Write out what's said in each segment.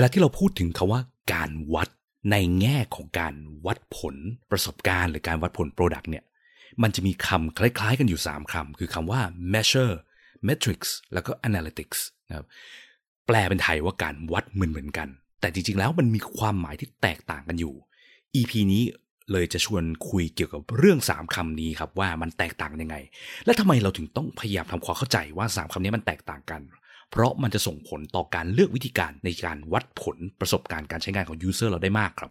วลาที่เราพูดถึงคาว่าการวัดในแง่ของการวัดผลประสบการณ์หรือการวัดผล Product เนี่ยมันจะมีคำคล้ายๆ กันอยู่ 3คำคือคำว่า measure metrics แล้วก็ analytics นะครับแปลเป็นไทยว่าการวัดเหมือนเหมือนกัน แต่จริงๆแล้วมันมีความหมายที่แตกต่างกันอยู่ EP นี้เลยจะชวนคุยเกี่ยวกับเรื่อง 3คำนี้ครับว่ามันแตกต่างยังไง และทำไมเราถึงต้องพยายามทำความเข้าใจว่า 3คำนี้มันแตกต่างกัน เพราะมันจะส่งผลต่อการเลือกวิธีการในการวัดผลประสบการณ์การใช้งานของ user เราได้มากครับ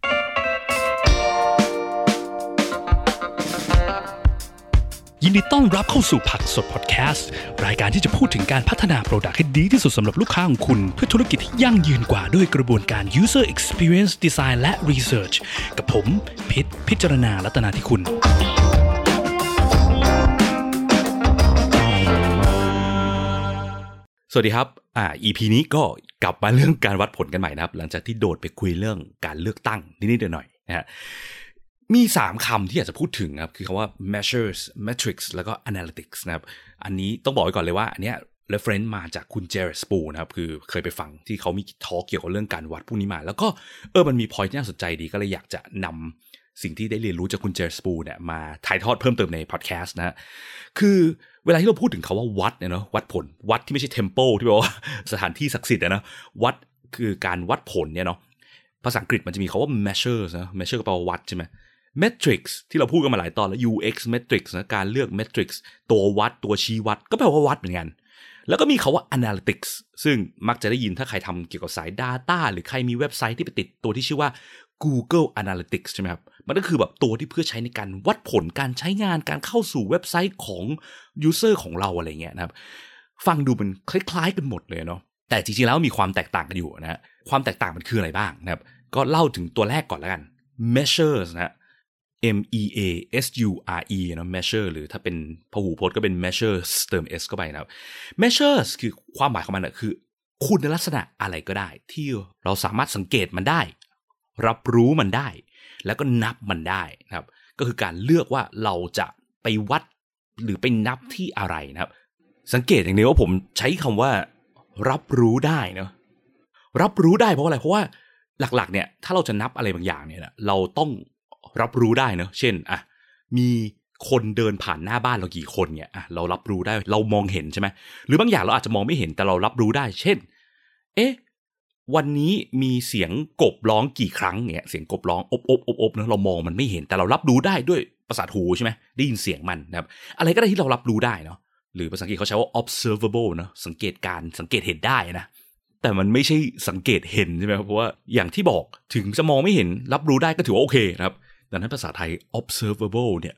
ยินดีต้อนรับเข้าสู่ผักสดพอดแคสต์รายการที่จะพูดถึงการพัฒนา product ให้ดีที่สุดสำหรับลูกค้าของคุณ เพื่อธุรกิจที่ยั่งยืนกว่าด้วยกระบวนการ user experience design และ research กับผมพิษพิจารณาลัตนาที่คุณ วัสดีครับอ่า EP นี้ก็กลับมาเรื่องการวัดผลกันใหม่นะครับ หลังจากที่โดดไปคุยเรื่องการเลือกตั้งนิดๆหน่อยๆนะฮะมีสามคำที่อยากจะพูดถึงครับ คือคำว่า measures metrics แล้วก็ analytics นะครับ อันนี้ต้องบอกไว้ก่อนเลยว่า อันเนี้ย reference มาจากคุณเจเรสปูนะครับ คือเคยไปฟังที่เขามีทอล์กเกี่ยวกับเรื่องการวัดพวกนี้มา แล้วก็เออมันมี point ที่น่าสนใจดีก็เลยอยากจะนำ สิ่งที่ได้เรียนรู้จากคุณเจเรสปูเนี่ยมาถ่ายทอดเพิ่มเติมในพอดแคสต์นะฮะคือเวลาที่เราพูดถึงคาว่าวัดเนี่ยเนาะวัดผลวัดที่ไม่ใช่ temple ที่แปลว่าสถานที่ศักดิ์สิทธิ์นะวัดคือการวัดผลเนี่ยเนาะภาษาอังกฤษมันจะมีคาว่า measures นะ measure ก็แปลว่าวัดใช่ไหม metrics ที่เราพูดกันมาหลายตอนแล้ว UX metrics นะการเลือก metrics ตัววัดตัวชี้วัด ก็แปลว่าวัดเหมือนกัน แล้วก็มีคาว่า analytics ซึ่งมักจะได้ยินถ้าใครทำเกี่ยวกับสาย Data หรือใครมีเว็บไซต์ที่ไปติดตัวที่ชื่อว่า Google Analytics ใช่ไหมครับ มันก็คือแบบตัวที่เพื่อใช้ในการวัดผลการใช้งานการเข้าสู่เว็บไซต์ของ User ของเราอะไรเงี้ยนะครับ ฟังดูมันคล้ายๆกันหมดเลยเนาะ แต่จริงๆแล้วมีความแตกต่างกันอยู่นะความแตกต่างมันคืออะไรบ้างนะครับ ก็เล่าถึงตัวแรกก่อนแล้วกัน measures นะ M E A S U R E นะ measure หรือถ้าเป็นพหูพจน์ก็เป็น measures เติม s เข้าไปนะครับ measures คือความหมายของมันคือ คุณลักษณะอะไรก็ได้ ที่เราสามารถสังเกตมันได้ รับรู้มันได้ แล้วก็นับมันได้นะครับ ก็คือการเลือกว่าเราจะไปวัดหรือไปนับที่อะไรนะครับ สังเกตอย่างนี้ว่าผมใช้คำว่า รับรู้ได้เนาะรับรู้ได้เพราะอะไรเพราะว่าหลักๆ เนี่ยถ้าเราจะนับอะไรบางอย่างเนี่ยเราต้องรับรู้ได้เนอะเช่นอะมีคนเดินผ่านหน้าบ้านเรากี่คนเนี่ยอะเรารับรู้ได้เรามองเห็นใช่ไหมหรือบางอย่างเราอาจจะมองไม่เห็นแต่เรารับรู้ได้ เช่น เอ๊ะ วันนี้มีเสียงกบร้องกี่ครั้งเนี่ยเสียงกบร้องอบอบอบอบเนะเรามองมันไม่เห็นแต่เรารับรู้ได้ด้วยประสาทหูใช่ไหมได้ยินเสียงมันนะครับอะไรก็ได้ที่เรารับรู้ได้เนาะหรือภาษาอังกฤษเขาใช้ว่า observable เนาะสังเกตการสังเกตเห็นได้นะแต่มันไม่ใช่สังเกตเห็นใช่ไหมเพราะว่าอย่างที่บอกถึงจะมองไม่เห็นรับรู้ได้ก็ถือว่าโอเคนะครับดังนั้นภาษาไทย observable เนี่ย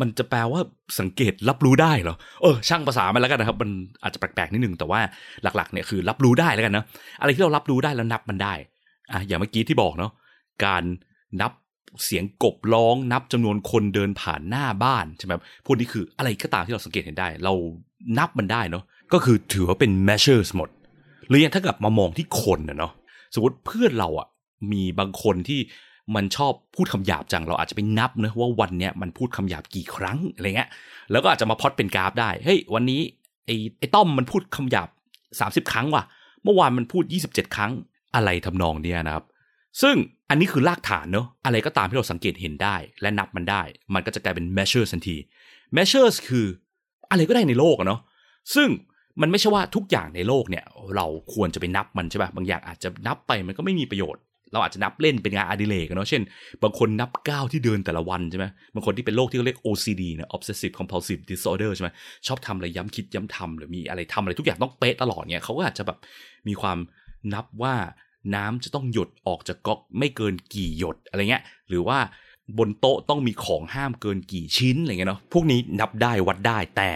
มันจะแปลว่าสังเกตรับรู้ได้เหรอเออช่างภาษามันแล้วกันนะครับ มันอาจจะแปลกๆนิดนึงแต่ว่าหลักๆเนี่ยคือรับรู้ได้แล้วกันนะอะไรที่เรารับรู้ได้แล้วนับมันได้อะอย่างเมื่อกี้ที่บอกเนาะการนับเสียงกบร้องนับจำนวนคนเดินผ่านหน้าบ้านใช่ไหมพวกนี้คืออะไรก็ตามที่เราสังเกตเห็นได้ เรานับมันได้เนาะก็คือถือว่าเป็น measures หมด หรืออย่างถ้ากับมามองที่คนเนาะสมมติเพื่อนเราอะมีบางคนที่ มันชอบพูดคำหยาบจังเราอาจจะไปนับนะว่าวันเนี้ยมันพูดคำหยาบกี่ครั้งอะไรเงี้ยแล้วก็อาจจะมาพอดเป็นกราฟได้เฮ้ยวันนี้ไอ้ไอ้ต้อมมันพูดคำหยาบสามสิบครั้งว่ะ เมื่อวานมันพูดยี่สิบเจ็ดครั้งอะไรทำนองเนี้ยนะครับ ซึ่งอันนี้คือรากฐานเนอะอะไรก็ตามที่เราสังเกตเห็นได้ และนับมันได้ มันก็จะกลายเป็น measure ทันที measures คืออะไรก็ได้ในโลกเนาะซึ่งมันไม่ใช่ว่าทุกอย่างในโลกเนี่ย เราควรจะไปนับมันใช่ป่ะบางอย่างอาจจะนับไปมันก็ไม่มีประโยชน์ เราอาจจะนับเล่นเป็นงานอดิเรกเนาะเช่น บางคนนับก้าวที่เดินแต่ละวันใช่ไหมบางคนที่เป็นโรคที่เขาเรียก OCD นะ obsessive compulsive disorder ใช่ไหมชอบทำอะไรย้ำคิดย้ำทำหรือมีอะไรทำอะไรทุกอย่างต้องเป๊ะตลอดเนี่ยเขาก็อาจจะแบบมีความนับว่าน้ำจะต้องหยดออกจากก๊อกไม่เกินกี่หยดอะไรเงี้ย หรือว่าบนโต๊ะต้องมีของห้ามเกินกี่ชิ้นอะไรเงี้ยเนาะพวกนี้นับได้วัดได้แต่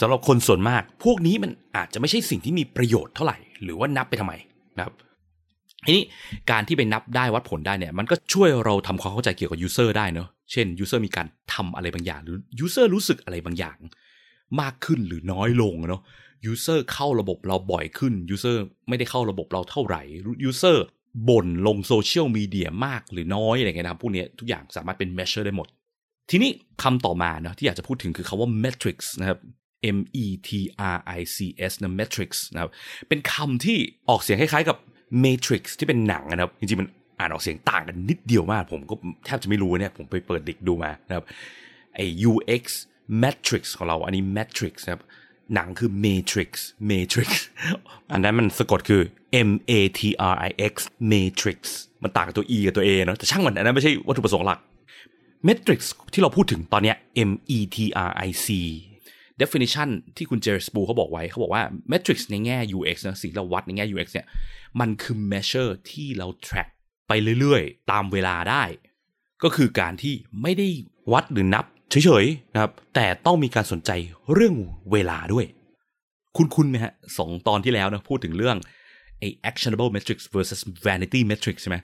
สำหรับคนส่วนมาก พวกนี้มันอาจจะไม่ใช่สิ่งที่มีประโยชน์เท่าไหร่ หรือว่านับไปทำไมนะครับ ทีนี้การที่ไปนับได้วัดผลได้เนี่ยมันก็ช่วยเราทำความเข้าใจเกี่ยวกับ user ได้เนาะเช่น user มีการทำอะไรบางอย่าง หรือ user รู้สึกอะไรบางอย่าง มากขึ้นหรือน้อยลงเนาะ user เข้าระบบเราบ่อยขึ้น user ไม่ได้เข้าระบบเราเท่าไหร่ user บ่นลงโซเชียลมีเดียมากหรือน้อยอะไรเงี้ยนะครับพวกนี้ทุกอย่างสามารถเป็น measure ได้หมด ทีนี้คำต่อมาเนาะที่อยากจะพูดถึงคือคาว่า metrics นะครับ M E T R I C S นะ metrics นะครับเป็นคำที่ออกเสียงคล้ายๆกับ Matrix ที่เป็นหนังนะครับ จริงๆ มันอ่านออกเสียงต่างกันนิดเดียวมาก ผมก็แทบจะไม่รู้เนี่ย ผมไปเปิดดิกดูมานะครับไอ้ UX Matrix ของเราอันนี้ Matrix นะครับหนังคือ Matrix Matrix อันนั้นมันสะกดคือ M A T R I X Matrix มันต่างกับตัว E กับตัว A เนาะแต่ช่างมันอันนั้นไม่ใช่วัตถุประสงค์หลัก Matrix ที่เราพูดถึงตอนเนี้ย M E T R I C definition ที่คุณเจอร์สปูเขาบอกไว้เขาบอกว่า Matrix ในแง่ UX นะสิ่งเราวัดในแง่ UX เนี่ยมันคือ measure ที่เรา track ไปเรื่อยๆ ตามเวลาได้ ก็คือการที่ไม่ได้วัดหรือนับเฉยๆนะครับ แต่ต้องมีการสนใจเรื่องเวลาด้วย คุณคุณไหมฮะสองตอนที่แล้วนะพูดถึงเรื่องไอ actionable metrics versus vanity metrics ใช่ไหม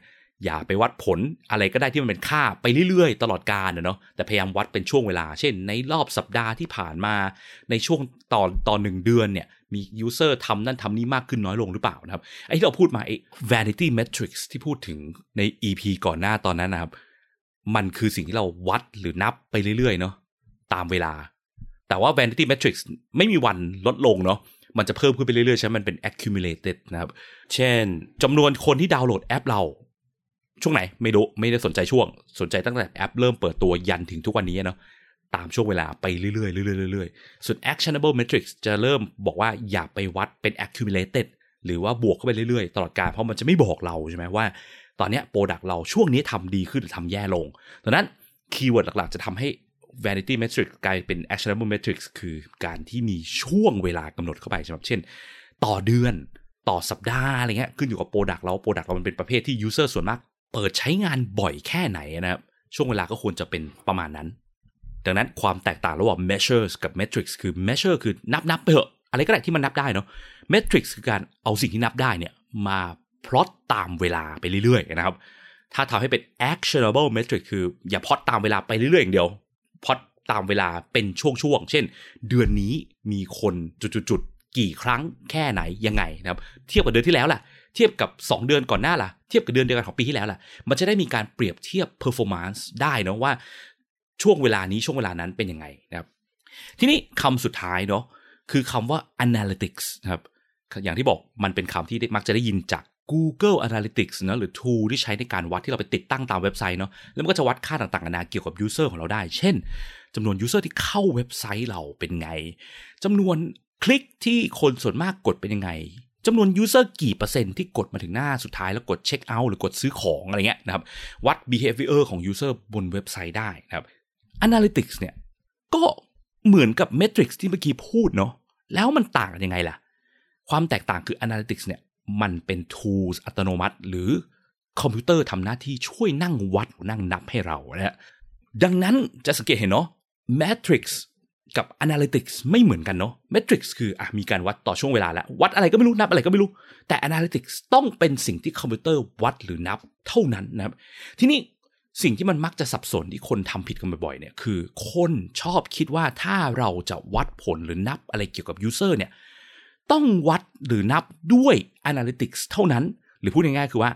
อย่าไปวัดผลอะไรก็ได้ที่มันเป็นค่าไปเรื่อยๆ ตลอดกาลเนาะแต่พยายามวัดเป็นช่วงเวลา เช่น ในรอบสัปดาห์ที่ผ่านมา ในช่วงตอนตอนหนึ่งเดือนเนี่ยมียูเซอร์ทำนั่นทำนี่มากขึ้นน้อยลงหรือเปล่านะครับไอ้ที่เราพูดมาไอ้ vanity metrics ที่พูดถึงใน EP ก่อนหน้าตอนนั้นนะครับ มันคือสิ่งที่เราวัดหรือนับไปเรื่อยๆเนาะตามเวลา แต่ว่า vanity metrics ไม่มีวันลดลงเนาะมันจะเพิ่มขึ้นไปเรื่อยๆใช่ไหมมันเป็น accumulated นะครับ เช่นจำนวนคนที่ดาวน์โหลดแอปเรา ช่วงไหนไม่รู้ไม่ได้สนใจช่วง สนใจตั้งแต่แอปเริ่มเปิดตัวยันถึงทุกวันนี้เนาะตามช่วงเวลาไปเรื่อยๆเรื่อยๆเรื่อยๆส่วน actionable metrics จะเริ่มบอกว่าอย่าไปวัดเป็น accumulated หรือว่าบวกเข้าไปเรื่อยๆ ตลอดกาลเพราะมันจะไม่บอกเราใช่ไหมว่า ตอนนี้ product เราช่วงนี้ทำดีขึ้นหรือทำแย่ลงดังนั้น keyword หลักๆ จะทำให้ vanity metric กลายเป็น actionable metrics คือการที่มีช่วงเวลากำหนดเข้าไปใช่ไหมเช่น ต่อเดือนต่อสัปดาห์อะไรเงี้ยขึ้นอยู่กับ product เราโปรดักต์เรามันเป็นประเภทที่ user ส่วนมาก เปิดใช้งานบ่อยแค่ไหนนะครับช่วงเวลาก็ควรจะเป็นประมาณนั้น ดังนั้นความแตกต่างระหว่าง measures กับ metrics คือ measure คือนับนับไปเถอะอะไรก็ได้ที่มันนับได้เนาะ metrics คือการเอาสิ่งที่นับได้เนี่ยมาพลอตตามเวลาไปเรื่อยๆนะครับ ถ้าทำให้เป็น actionable metric คืออย่าพลอตตามเวลาไปเรื่อยๆอย่างเดียวพลอตตามเวลาเป็นช่วงๆ เช่น เดือนนี้มีคนจุดๆกี่ครั้งแค่ไหนยังไงนะครับ เทียบกับเดือนที่แล้วล่ะ เทียบกับ 2 เดือนก่อนหน้าล่ะ เทียบกับเดือนเดียวกันของปีที่แล้วล่ะ มันจะได้มีการเปรียบเทียบ performance ได้นะว่าช่วงเวลานี้ช่วงเวลานั้นเป็นยังไงนะครับ ทีนี้คำสุดท้ายเนาะคือคำว่า analytics นะครับ อย่างที่บอกมันเป็นคำที่มักจะได้ยินจาก Google Analytics นะหรือ tool ที่ใช้ในการวัดที่เราไปติดตั้งตามเว็บไซต์เนาะแล้วมันก็จะวัดค่าต่างๆนานาเกี่ยวกับ user ของเราได้ เช่นจำนวน user ที่เข้าเว็บไซต์เราเป็นไงจำนวนคลิกที่คนส่วนมากกดเป็นยังไง จำนวน user กี่เปอร์เซ็นต์ที่กดมาถึงหน้าสุดท้ายแล้วกดเช็คเอาท์หรือกดซื้อของอะไรเงี้ยนะครับวัด behavior ของ user บนเว็บไซต์ได้นะครับ Analytics เนี่ยก็เหมือนกับ Metrics ที่เมื่อกี้พูดเนาะแล้วมันต่างกันยังไงล่ะ ความแตกต่างคือ Analytics เนี่ยมันเป็น tools อัตโนมัติ หรือคอมพิวเตอร์ทำหน้าที่ช่วยนั่งวัดนั่งนับให้เรานะฮะดังนั้นจะสังเกตเห็นเนาะ Matrix กับ Analytics ไม่เหมือนกันเนาะ Matrix คืออะมีการวัดต่อช่วงเวลาแล้ว วัดอะไรก็ไม่รู้ นับอะไรก็ไม่รู้ แต่ Analytics ต้องเป็นสิ่งที่คอมพิวเตอร์วัดหรือนับเท่านั้นนะครับ ทีนี้สิ่งที่มันมักจะสับสนที่คนทำผิดกันบ่อยๆเนี่ยคือคนชอบคิดว่าถ้าเราจะวัดผลหรือนับอะไรเกี่ยวกับ User เนี่ยต้องวัดหรือนับด้วย Analytics เท่านั้น หรือพูดง่ายๆคือว่า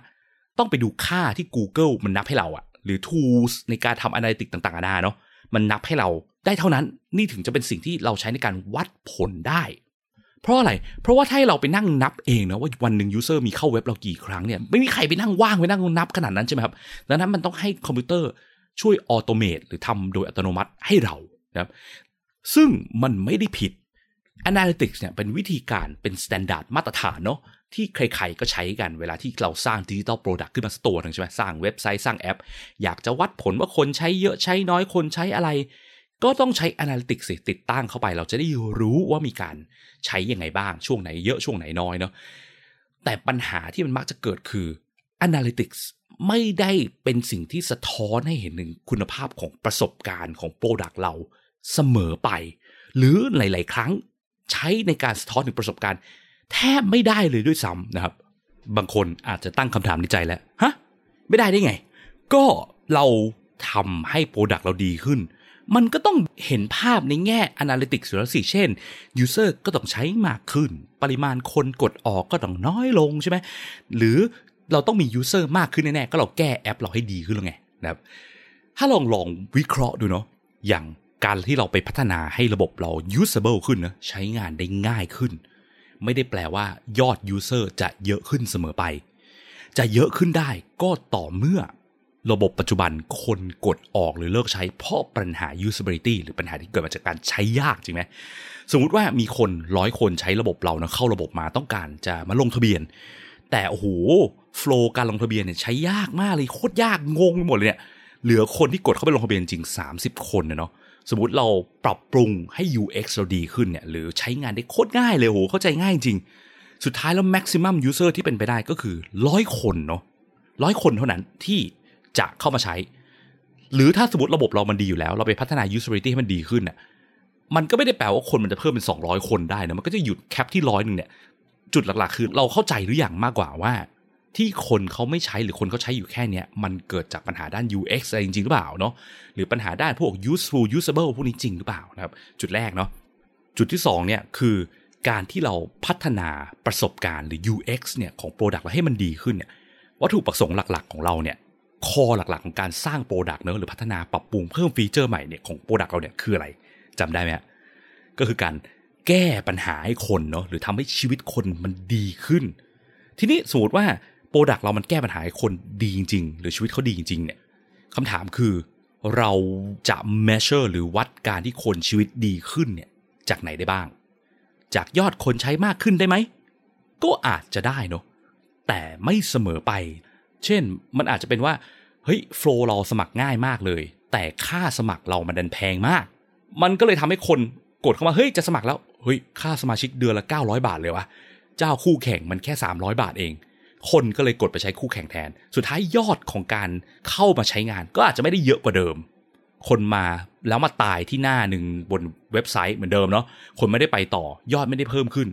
ต้องไปดูค่าที่ Google มันนับให้เราอะหรือ tools ในการทำ Analytics ต่างๆนานาเนาะ มันนับให้เราได้เท่านั้น นี่ถึงจะเป็นสิ่งที่เราใช้ในการวัดผลได้ เพราะอะไร เพราะว่าถ้าเราไปนั่งนับเองนะว่าวันหนึ่ง user มีเข้าเว็บเรากี่ครั้งเนี่ยไม่มีใครไปนั่งว่างไปนั่งนับขนาดนั้นใช่ไหมครับดังนั้นมันต้องให้คอมพิวเตอร์ช่วย automate หรือทำโดยอัตโนมัติให้เรานะครับซึ่งมันไม่ได้ผิด Analytics เนี่ยเป็นวิธีการเป็น standard มาตรฐานเนาะ ที่ใครๆก็ใช้กันเวลาที่เราสร้าง digital product ขึ้นมาสักตัวหนึ่งใช่ไหมสร้างเว็บไซต์สร้างแอป อยากจะวัดผลว่าคนใช้เยอะใช้น้อยคนใช้อะไร ก็ต้องใช้ Analytics สิติดตั้งเข้าไป เราจะได้รู้ว่ามีการใช้ยังไงบ้างช่วงไหนเยอะช่วงไหนน้อยเนาะแต่ปัญหาที่มันมักจะเกิดคือ Analytics ไม่ได้เป็นสิ่งที่สะท้อนให้เห็นถึงคุณภาพของประสบการณ์ของ product เราเสมอไป หรือหลาย ๆ ครั้งใช้ในการสะท้อนถึงประสบการณ์ แทบไม่ได้เลยด้วยซ้ำนะครับ บางคนอาจจะตั้งคำถามในใจแล้วฮะไม่ได้ได้ไง ก็เราทำให้ product เราดีขึ้น มันก็ต้องเห็นภาพในแง่ Analytics อยู่แล้วสิเช่น User ก็ต้องใช้มากขึ้น ปริมาณคนกดออกก็ต้องน้อยลงใช่ไหมหรือเราต้องมี User มากขึ้นแน่ๆก็เราแก้แอปเราให้ดีขึ้นแล้วไงนะครับ ถ้าลองลองวิเคราะห์ดูเนาะอย่างการที่เราไปพัฒนาให้ระบบเรา usable ขึ้นนะใช้งานได้ง่ายขึ้น ไม่ได้แปลว่ายอด user จะเยอะขึ้นเสมอไป จะเยอะขึ้นได้ก็ต่อเมื่อ ระบบปัจจุบันคนกดออกหรือเลิกใช้เพราะปัญหา usability หรือปัญหาที่เกิดมาจากการใช้ยากจริงไหมสมมุติว่ามีคนร้อยคนใช้ระบบเรานะเข้าระบบมาต้องการจะมาลงทะเบียน แต่โอ้โหโฟล์การลงทะเบียนเนี่ยใช้ยากมากเลยโคตรยากงงไปหมดเลยเนี่ยเหลือคนที่กดเข้าไปลงทะเบียนจริง 30 คนเนาะ สมมติเราปรับปรุงให้ UX เราดีขึ้นเนี่ยหรือใช้งานได้โคตรง่ายเลยโหเข้าใจง่ายจริง สุดท้ายแล้ว maximum user ที่เป็นไปได้ก็คือร้อยคนเนาะร้อยคนเท่านั้นที่จะเข้ามาใช้ หรือถ้าสมมติระบบเรามันดีอยู่แล้ว เราไปพัฒนา usability ให้มันดีขึ้นน่ะมันก็ไม่ได้แปลว่าคนมันจะเพิ่มเป็น 200 คนได้นะมันก็จะหยุดแคปที่ร้อยหนึ่งเนี่ยจุดหลักๆ คือเราเข้าใจหรืออย่างมากกว่าว่า ที่คนเขาไม่ใช้หรือคนเขาใช้อยู่แค่เนี้ยมันเกิดจากปัญหาด้าน UX อะไรจริงๆหรือเปล่าเนาะหรือปัญหาด้านพวก useful usable พวกนี้จริงหรือเปล่านะครับจุดแรกเนาะจุดที่2เนี่ยคือการที่เราพัฒนาประสบการณ์หรือ UX เนี่ยของ Product เราให้มันดีขึ้นเนี่ยวัตถุประสงค์หลักๆ ของเราเนี่ย core หลักๆ ของการสร้าง Product เนอะหรือพัฒนาปรับปรุงเพิ่มฟีเจอร์ใหม่เนี่ยของ Product เราเนี่ยคืออะไรจำได้ไหมก็คือการแก้ปัญหาให้คนเนาะหรือทำให้ชีวิตคนมันดีขึ้น ทีนี้สมมติว่า product เรามันแก้ปัญหาให้คนดีจริง ๆ หรือชีวิตเขาดีจริงๆเนี่ยคำถามคือเราจะ measure หรือวัดการที่คนชีวิตดีขึ้นเนี่ยจากไหนได้บ้าง จากยอดคนใช้มากขึ้นได้ไหม ก็อาจจะได้เนาะแต่ไม่เสมอไป เช่นมันอาจจะเป็นว่า เฮ้ยโฟล์เราสมัครง่ายมากเลย แต่ค่าสมัครเรามันดันแพงมาก มันก็เลยทำให้คนกดเข้ามาเฮ้ยจะสมัครแล้วเฮ้ยค่าสมาชิกเดือนละ 900 บาทเลยวะเจ้าคู่แข่งมันแค่ 300 บาทเอง คนก็เลยกดไปใช้คู่แข่งแทน สุดท้ายยอดของการเข้ามาใช้งาน ก็อาจจะไม่ได้เยอะกว่าเดิม คนมาแล้วมาตายที่หน้าหนึ่งบนเว็บไซต์เหมือนเดิมเนาะคนไม่ได้ไปต่อยอดไม่ได้เพิ่มขึ้น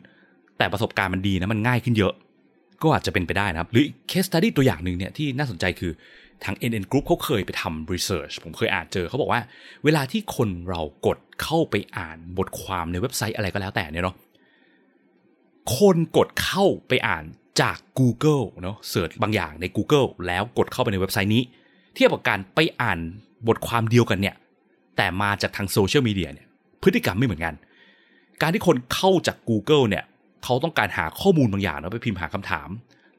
แต่ประสบการณ์มันดีนะมันง่ายขึ้นเยอะ ก็อาจจะเป็นไปได้นะครับ หรือเคสตัดี้ตัวอย่างหนึ่งเนี่ยที่น่าสนใจคือทาง NN Group เขาเคยไปทำ research ผมเคยอ่านเจอเขาบอกว่า เวลาที่คนเรากดเข้าไปอ่านบทความในเว็บไซต์อะไรก็แล้วแต่เนี่ยเนาะคนกดเข้าไปอ่าน จาก Google เนาะเสิร์ชบางอย่างใน Google แล้วกดเข้าไปในเว็บไซต์นี้ เทียบกับการไปอ่านบทความเดียวกันเนี่ย แต่มาจากทางโซเชียลมีเดียเนี่ยพฤติกรรมไม่เหมือนกัน การที่คนเข้าจาก Google เนี่ยเขาต้องการหาข้อมูลบางอย่างเนาะไปพิมพ์หาคำถาม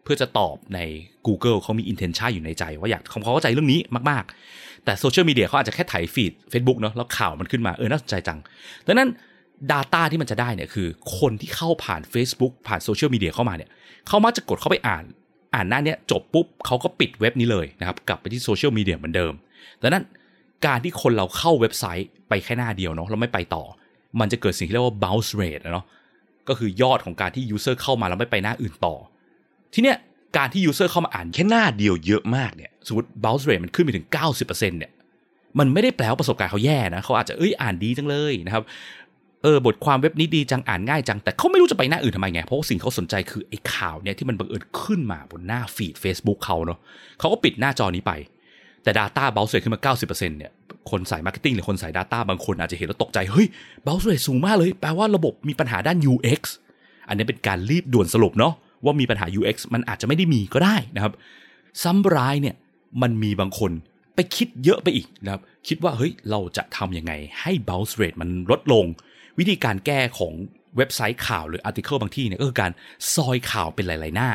เพื่อจะตอบใน Google เขามี intention อยู่ในใจ ว่าอยากเขาเข้าใจเรื่องนี้มากๆ แต่โซเชียลมีเดียเขาอาจจะแค่ถ่ายฟีด Facebook เนาะแล้วข่าวมันขึ้นมาเออน่าสนใจจังดังนั้น Data ที่มันจะได้เนี่ยคือ คนที่เข้าผ่าน Facebook ผ่านโซเชียลมีเดียเข้ามาเนี่ยเขามักจะกดเข้าไปอ่านอ่านหน้าเนี้ยจบปุ๊บเขาก็ปิดเว็บนี้เลยนะครับกลับไปที่โซเชียลมีเดียเหมือนเดิมดังนั้นการที่คนเราเข้าเว็บไซต์ไปแค่หน้าเดียวเนาะเราไม่ไปต่อ มันจะเกิดสิ่งที่เรียกว่า bounce rate เนาะก็คือยอดของการที่ user เข้ามาแล้วไม่ไปหน้าอื่นต่อ ทีเนี้ยการที่ user เข้ามาอ่านแค่หน้าเดียวเยอะมากเนี่ยสมมติ bounce rate มันขึ้นไปถึง 90%เนี่ยมันไม่ได้แปลว่าประสบการณ์เขาแย่นะเขาอาจจะเอ้ยอ่านดีจังเลยนะครับ เออบทความเว็บนี้ดีจังอ่านง่ายจัง แต่เขาไม่รู้จะไปหน้าอื่นทำไมไง เพราะสิ่งเขาสนใจคือไอ้ข่าวเนี่ยที่มันบังเอิญขึ้นมาบนหน้าฟีด Facebook เขาเนาะเขาก็ปิดหน้าจอนี้ไป แต่ Data bounce rate ขึ้นมา 90%เนี่ยคนสาย marketing หรือคนสาย Data บางคนอาจจะเห็นแล้วตกใจ เฮ้ย bounce rate สูงมากเลย แปลว่าระบบมีปัญหาด้าน UX อันนี้เป็นการรีบด่วนสรุปเนาะว่ามีปัญหา UX มันอาจจะไม่ได้มีก็ได้นะครับซ้ำร้ายเนี่ยมันมีบางคนไปคิดเยอะไปอีกนะครับคิดว่าเฮ้ยเราจะทำยังไงให้ bounce rate มันลดลง วิธีการแก้ของเว็บไซต์ข่าวหรือ article บางที่เนี่ยก็คือการซอยข่าวเป็นหลาย ๆ หน้า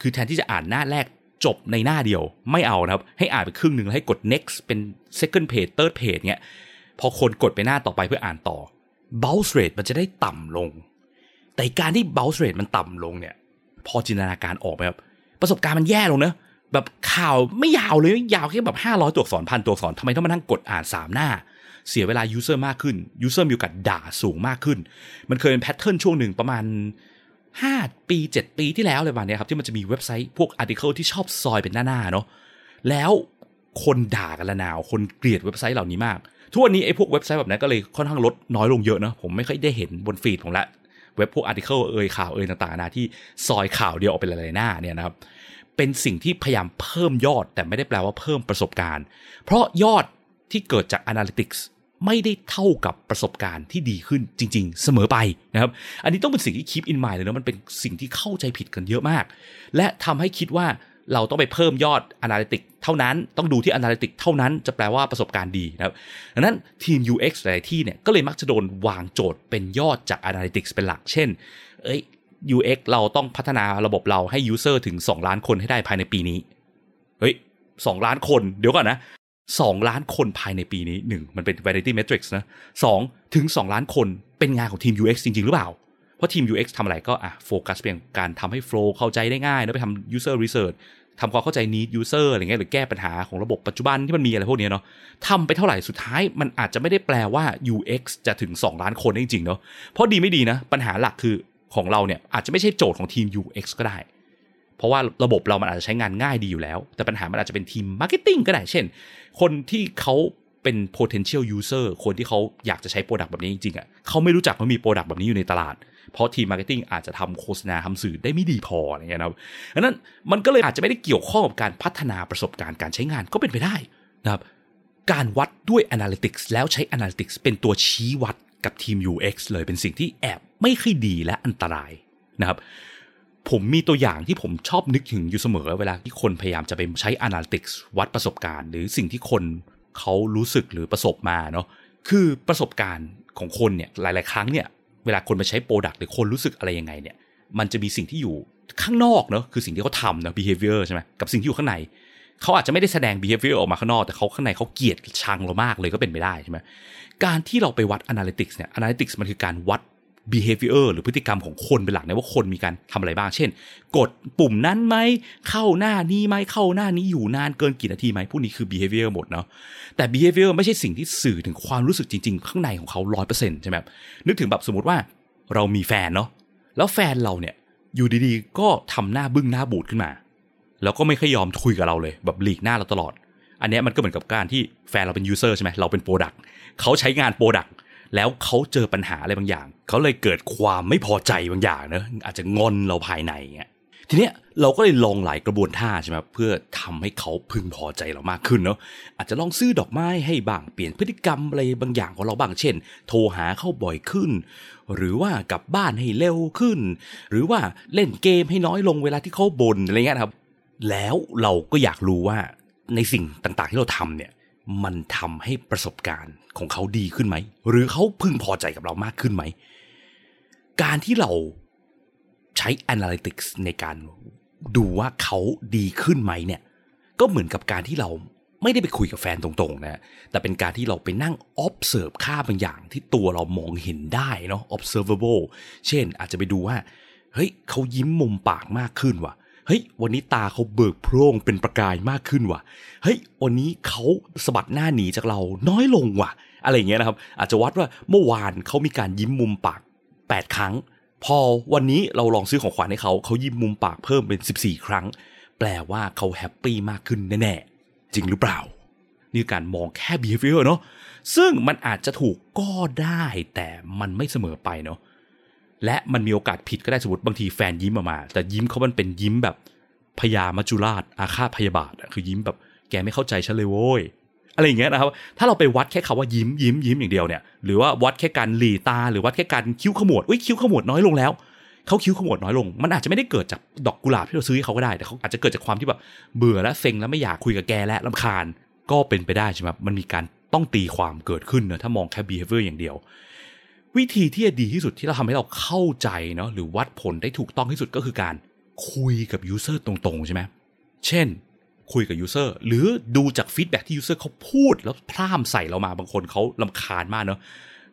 คือแทนที่จะอ่านหน้าแรกจบในหน้าเดียวไม่เอานะครับ ให้อ่านไปครึ่งหนึ่งแล้วให้กด next เป็น second page third page เนี่ยพอคนกดไปหน้าต่อไปเพื่ออ่านต่อ bounce rate มันจะได้ต่ำลง แต่การที่ bounce rate มันต่ำลงเนี่ย พอจินตนาการออกไหมครับประสบการณ์มันแย่ลงเนะแบบข่าวไม่ยาวเลยยาวแค่แบบห้าร้อยตัวอักษรพันตัวอักษรทำไมต้องมานั่งกดอ่านสามหน้า เสียเวลา user มากขึ้น user มีโอกาสด่าสูงมากขึ้น มันเคยเป็น pattern ช่วงหนึ่งประมาณ 5 ปี 7 ปีที่แล้วเลยวันนี้ครับ ที่มันจะมีเว็บไซต์พวก article ที่ชอบซอยเป็นหน้าๆเนาะแล้วคนด่ากันละนาว คนเกลียดเว็บไซต์เหล่านี้มาก ทุกวันนี้ไอ้พวกเว็บไซต์แบบนั้นก็เลยค่อนข้างลดน้อยลงเยอะนะผมไม่ค่อยได้เห็นบน feed ผมละเว็บพวก article เอยข่าวเอยต่างๆนะที่ซอยข่าวเดียวออกเป็นหลายๆหน้าเนี่ยนะครับเป็นสิ่งที่พยายามเพิ่มยอดแต่ไม่ได้แปลว่าเพิ่มประสบการณ์ เพราะยอด ที่เกิดจาก Analytics ไม่ได้เท่ากับประสบการณ์ที่ดีขึ้นจริง ๆ เสมอไปนะครับ อันนี้ต้องเป็นสิ่งที่ keep in mind เลยนะมันเป็นสิ่งที่เข้าใจผิดกันเยอะมาก และทำให้คิดว่าเราต้องไปเพิ่มยอด Analytics เท่านั้น ต้องดูที่ Analytics เท่านั้นจะแปลว่าประสบการณ์ดีนะครับดังนั้นทีม UX หลายที่เนี่ยก็เลยมักจะโดนวางโจทย์เป็นยอดจาก Analytics เป็นหลัก เช่น เอ้ย UX เราต้องพัฒนาระบบเราให้ user ถึง 2 ล้านคนให้ได้ภายในปีนี้ เฮ้ยสองล้านคน เดี๋ยวก่อนนะ สองล้านคนภายในปีนี้หนึ่งมันเป็น vanity metrics นะสองถึงสองล้านคนเป็นงานของทีม UX จริง ๆ หรือเปล่า เพราะทีม UX ทำอะไรก็อะโฟกัสเพียงการทำให้ flow เข้าใจได้ง่ายแล้วไปทำ user research ทำความเข้าใจ need user อะไรเงี้ยหรือแก้ปัญหาของระบบปัจจุบันที่มันมีอะไรพวกนี้เนาะทำไปเท่าไหร่สุดท้ายมันอาจจะไม่ได้แปลว่า UX จะถึง 2 ล้านคนได้จริงๆเนาะเพราะดีไม่ดีนะปัญหาหลักคือของเราเนี่ยอาจจะไม่ใช่โจทย์ของทีม UX ก็ได้ เพราะว่าระบบเรามันอาจจะใช้งานง่ายดีอยู่แล้ว แต่ปัญหามันอาจจะเป็นทีม Marketing ก็ได้ เช่น คนที่เขาเป็น potential user คนที่เขาอยากจะใช้ product แบบนี้จริงๆอะเขาไม่รู้จักว่ามี product แบบนี้อยู่ในตลาด เพราะทีม marketing อาจจะทำโฆษณาทำสื่อได้ไม่ดีพออะไรเงี้ยนะครับดังนั้นมันก็เลยอาจจะไม่ได้เกี่ยวข้องกับการพัฒนาประสบการณ์การใช้งานก็เป็นไปได้นะครับการวัดด้วย analytics แล้วใช้ analytics เป็นตัวชี้วัดกับทีม UX เลยเป็นสิ่งที่แอบไม่ค่อยดีและอันตรายนะครับ ผมมีตัวอย่างที่ผมชอบนึกถึงอยู่เสมอเวลาที่คนพยายามจะไปใช้ analytics วัดประสบการณ์ หรือสิ่งที่คนเขารู้สึกหรือประสบมาเนาะคือประสบการณ์ของคนเนี่ยหลาย ๆ ครั้งเนี่ยเวลาคนมาใช้โปรดักต์หรือคนรู้สึกอะไรยังไงเนี่ยมันจะมีสิ่งที่อยู่ข้างนอกเนาะคือสิ่งที่เขาทำเนาะ behavior ใช่ไหมกับสิ่งที่อยู่ข้างในเขาอาจจะไม่ได้แสดง behavior ออกมาข้างนอกแต่เขาข้างในเขาเกลียดชังเรามากเลยก็เป็นไปได้ใช่ไหมการที่เราไปวัด analytics เนี่ย analytics มันคือการวัด behavior หรือพฤติกรรมของคนเป็นหลักนะว่าคนมีการทำอะไรบ้าง เช่น กดปุ่มนั้นไหมเข้าหน้านี้ไหมเข้าหน้านี้อยู่นานเกินกี่นาทีไหมพวกนี้คือ behavior หมดเนาะแต่ behavior ไม่ใช่สิ่งที่สื่อถึงความรู้สึกจริง ๆ ข้างในของเขาร้อยเปอร์เซ็นต์ใช่ไหมนึกถึงแบบสมมติว่าเรามีแฟนเนาะแล้วแฟนเราเนี่ยอยู่ดีๆ ก็ทำหน้าบึ้งหน้าบูดขึ้นมา แล้วก็ไม่ค่อยยอมคุยกับเราเลย แบบหลีกหน้าเราตลอด อันนี้มันก็เหมือนกับการที่แฟนเราเป็น user ใช่ไหมเราเป็น productเขาใช้งานโปรดัก แล้วเขาเจอปัญหาอะไรบางอย่าง เขาเลยเกิดความไม่พอใจบางอย่างเนะอาจจะงอนเราภายในเงี้ยทีเนี้ยเราก็เลยลองหลายกระบวนท่าใช่ไหมเพื่อทำให้เขาพึงพอใจเรามากขึ้นเนาะอาจจะลองซื้อดอกไม้ให้บ้างเปลี่ยนพฤติกรรมอะไรบางอย่างของเราบ้างเช่น โทรหาเขาบ่อยขึ้น หรือว่ากลับบ้านให้เร็วขึ้น หรือว่าเล่นเกมให้น้อยลงเวลาที่เขาบ่นอะไรเงี้ยครับ แล้วเราก็อยากรู้ว่าในสิ่งต่างๆที่เราทำเนี่ย มันทำให้ประสบการณ์ของเขาดีขึ้นไหม หรือเขาพึงพอใจกับเรามากขึ้นไหม การที่เราใช้ analytics ในการดูว่าเขาดีขึ้นไหมเนี่ย ก็เหมือนกับการที่เราไม่ได้ไปคุยกับแฟนตรงๆนะ แต่เป็นการที่เราไปนั่ง observe ค่าบางอย่างที่ตัวเรามองเห็นได้เนาะ observable เช่นอาจจะไปดูว่า เฮ้ยเขายิ้มมุมปากมากขึ้นว่ะ เฮ้ยวันนี้ตาเขาเบิกโพร่งเป็นประกายมากขึ้นว่ะเฮ้ยวันนี้เขาสะบัดหน้าหนีจากเราน้อยลงว่ะ อะไรอย่างเงี้ยนะครับ อาจจะวัดว่าเมื่อวานเขามีการยิ้มมุมปาก 8 ครั้ง พอวันนี้เราลองซื้อของขวัญให้เขาเขายิ้มมุมปากเพิ่มเป็น 14 ครั้ง แปลว่าเขา happy มากขึ้นแน่ๆจริงหรือเปล่านี่การมองแค่ behavior เนาะซึ่งมันอาจจะถูกก็ได้แต่มันไม่เสมอไปเนาะ และมันมีโอกาสผิดก็ได้สมมติบางทีแฟนยิ้มออกมา แต่ยิ้มเขามันเป็นยิ้มแบบพยามัจจุราชอาฆาตพยาบาทคือยิ้มแบบแกไม่เข้าใจฉันเลยโว้ยอะไรอย่างเงี้ยนะครับ ถ้าเราไปวัดแค่คาว่ายิ้มยิ้มยิ้มอย่างเดียวเนี่ยหรือว่าวัดแค่การหลีตา หรือวัดแค่การคิ้วขมวดอุ้ยคิ้วขมวดน้อยลงแล้วเขาคิ้วขมวดน้อยลง มันอาจจะไม่ได้เกิดจากดอกกุหลาบที่เราซื้อให้เขาก็ได้แต่เขาอาจจะเกิดจากความที่แบบเบื่อและเซ็งแล้วไม่อยากคุยกับแกและลำคาญก็เป็นไปได้ใช่ไหมมันมีการต้องตีความเกิดขึ้นนะถ้ามองแค่ behavior อย่างเดียว วิธีที่จะดีที่สุดที่เราทำให้เราเข้าใจเนาะหรือวัดผลได้ถูกต้องที่สุดก็คือการคุยกับ user ตรงๆ ใช่ไหมเช่น คุยกับ user หรือดูจาก feedback ที่ user เขาพูดแล้วพร่ำใส่เรามาบางคนเขารำคาญมากเนาะ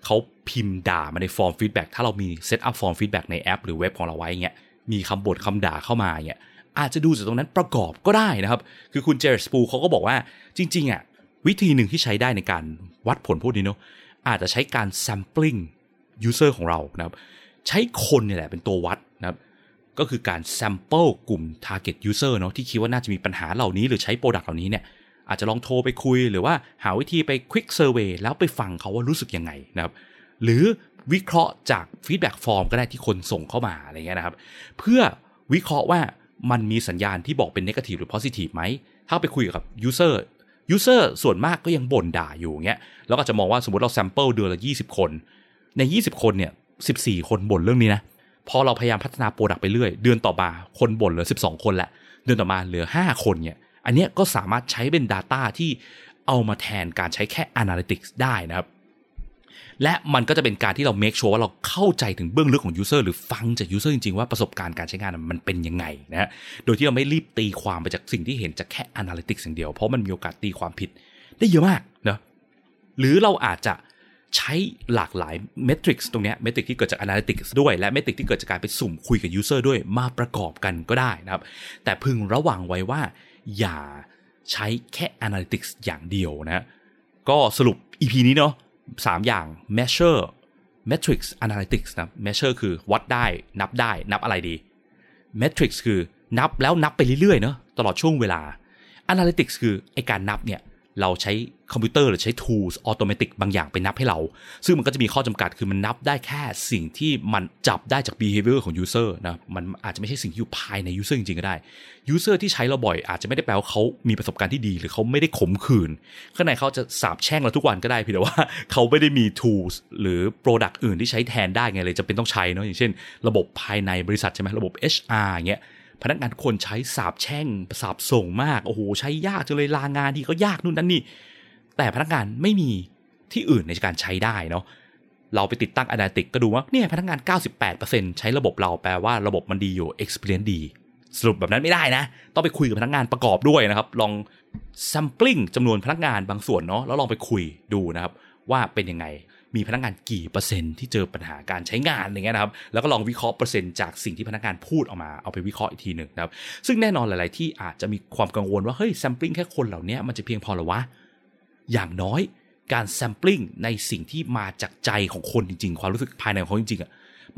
เขาพิมพ์ด่ามาใน form feedback ถ้าเรามี setup form feedback ในแอป หรือเว็บของเราไว้เงี้ยมีคำบ่นคำด่าเข้ามาเงี้ยอาจจะดูจากตรงนั้นประกอบก็ได้นะครับ คือคุณ Jared Spool เขาก็บอกว่าจริงๆอะวิธีหนึ่งที่ใช้ได้ในการวัดผลพวกนี้เนาะอาจจะใช้การ sampling user ของเรานะครับใช้คนเนี่ยแหละเป็นตัววัดนะครับก็คือการ sample กลุ่ม target user เนาะที่คิดว่าน่าจะมีปัญหาเหล่านี้ หรือใช้โปรดักต์เหล่านี้เนี่ยอาจจะลองโทรไปคุย หรือว่าหาวิธีไป quick survey แล้วไปฟังเขาว่ารู้สึกยังไงนะครับหรือวิเคราะห์จาก feedback form ก็ได้ที่คนส่งเข้ามาอะไรเงี้ยนะครับ เพื่อวิเคราะห์ว่ามันมีสัญญาณที่บอกเป็น negative หรือ positive ไหมถ้าไปคุยกับ user user ส่วนมากก็ยังบ่นด่าอยู่เงี้ย แล้วก็จะมองว่าสมมติเรา sample เดือนละ 20 คน ใน 20 คนเนี่ย 14 คนบ่นเรื่องนี้นะ พอเราพยายามพัฒนาโปรดักต์ไปเรื่อย เดือนต่อมาคนบ่นเหลือ 12 คนละเดือนต่อมาเหลือ 5 คนเนี่ย อันนี้ก็สามารถใช้เป็น Data ที่เอามาแทนการใช้แค่ Analytics ได้นะครับ และมันก็จะเป็นการที่เรา make sure ว่าเราเข้าใจถึงเบื้องลึกของ user หรือฟังจาก user จริง ๆ ว่าประสบการณ์การใช้งานมันเป็นยังไงนะฮะ โดยที่เราไม่รีบตีความไปจากสิ่งที่เห็นจากแค่ analytics อย่างเดียว เพราะมันมีโอกาสตีความผิด ได้เยอะมากนะหรือเราอาจจะ ใช้หลากหลายเมทริกซ์ตรงนี้เมทริกที่เกิดจาก Analytics ด้วย และเมทริกที่เกิดจากการไปสุ่มคุยกับ User ด้วยมาประกอบกันก็ได้นะครับ แต่พึงระวังไว้ว่า อย่าใช้แค่ Analytics อย่างเดียวนะ ก็สรุป EP นี้เนาะสามอย่าง measure metrics analytics นะ measure คือวัดได้นับได้นับอะไรดี metrics คือนับแล้วนับไปเรื่อยๆเนาะตลอดช่วงเวลา analytics คือไอ้การนับเนี่ย เราใช้คอมพิวเตอร์หรือใช้ tools automatic บางอย่างไปนับให้เรา ซึ่งมันก็จะมีข้อจำกัดคือมันนับได้แค่สิ่งที่มันจับได้จาก behavior ของ user นะมันอาจจะไม่ใช่สิ่งที่อยู่ภายใน user จริงๆก็ได้ user ที่ใช้เราบ่อยอาจจะไม่ได้แปลว่าเขามีประสบการณ์ที่ดี หรือเขาไม่ได้ขมขื่นข้างในเขาจะสาบแช่งเราทุกวันก็ได้เพียงแต่ว่าเขาไม่ได้มี tools หรือ product อื่นที่ใช้แทนได้ไงเลยจะเป็นต้องใช้เนาะอย่างเช่น ระบบภายในบริษัทใช่ไหมระบบ HR อย่างเงี้ย พนักงานคนใช้สาบแช่งสาบส่งมากโอ้โหใช้ยากจังเลยลางานที่ก็ยากนู่นนั่นนี่ แต่พนักงานไม่มีที่อื่นในการใช้ได้เนาะเราไปติดตั้ง Analytics ก็ดูว่าเนี่ยพนักงาน 98%ใช้ระบบเราแปลว่าระบบมันดีอยู่ Experience ดีสรุปแบบนั้นไม่ได้นะ ต้องไปคุยกับพนักงานประกอบด้วยนะครับ ลอง sampling จำนวนพนักงานบางส่วนเนาะแล้วลองไปคุยดูนะครับ ว่าเป็นยังไง มีพนักงานกี่เปอร์เซ็นต์ที่เจอปัญหาการใช้งานอย่างเงี้ยนะครับแล้วก็ลองวิเคราะห์เปอร์เซ็นต์จากสิ่งที่พนักงานพูดออกมาเอาไปวิเคราะห์อีกทีหนึ่งนะครับซึ่งแน่นอนหลาย ๆ ที่อาจจะมีความกังวลว่าเฮ้ย sampling แค่คนเหล่านี้มันจะเพียงพอหรอวะอย่างน้อยการแซมปลิ้งในสิ่งที่มาจากใจของคนจริง ๆ ความรู้สึกภายในของเขาจริง ๆอะ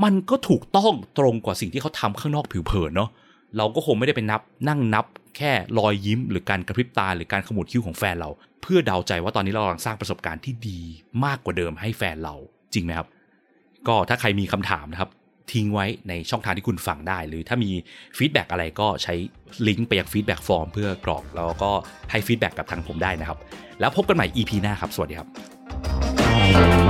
มันก็ถูกต้องตรงกว่าสิ่งที่เขาทำข้างนอกผิวเผินเนาะเราก็คงไม่ได้ไปนับนั่งนับ แค่รอยยิ้ม หรือการกระพริบตาหรือการขมวดคิ้วของแฟนเรา เพื่อเดาใจว่าตอนนี้เรากำลังสร้างประสบการณ์ที่ดีมากกว่าเดิมให้แฟนเราจริงไหมครับ ก็ถ้าใครมีคำถามนะครับ ทิ้งไว้ในช่องทางที่คุณฟังได้ หรือถ้ามี feedback อะไรก็ใช้ลิงก์ไปยัง feedback form เพื่อกรอกแล้วก็ให้ feedback กับทางผมได้นะครับ แล้วพบกันใหม่ EP หน้าครับ สวัสดีครับ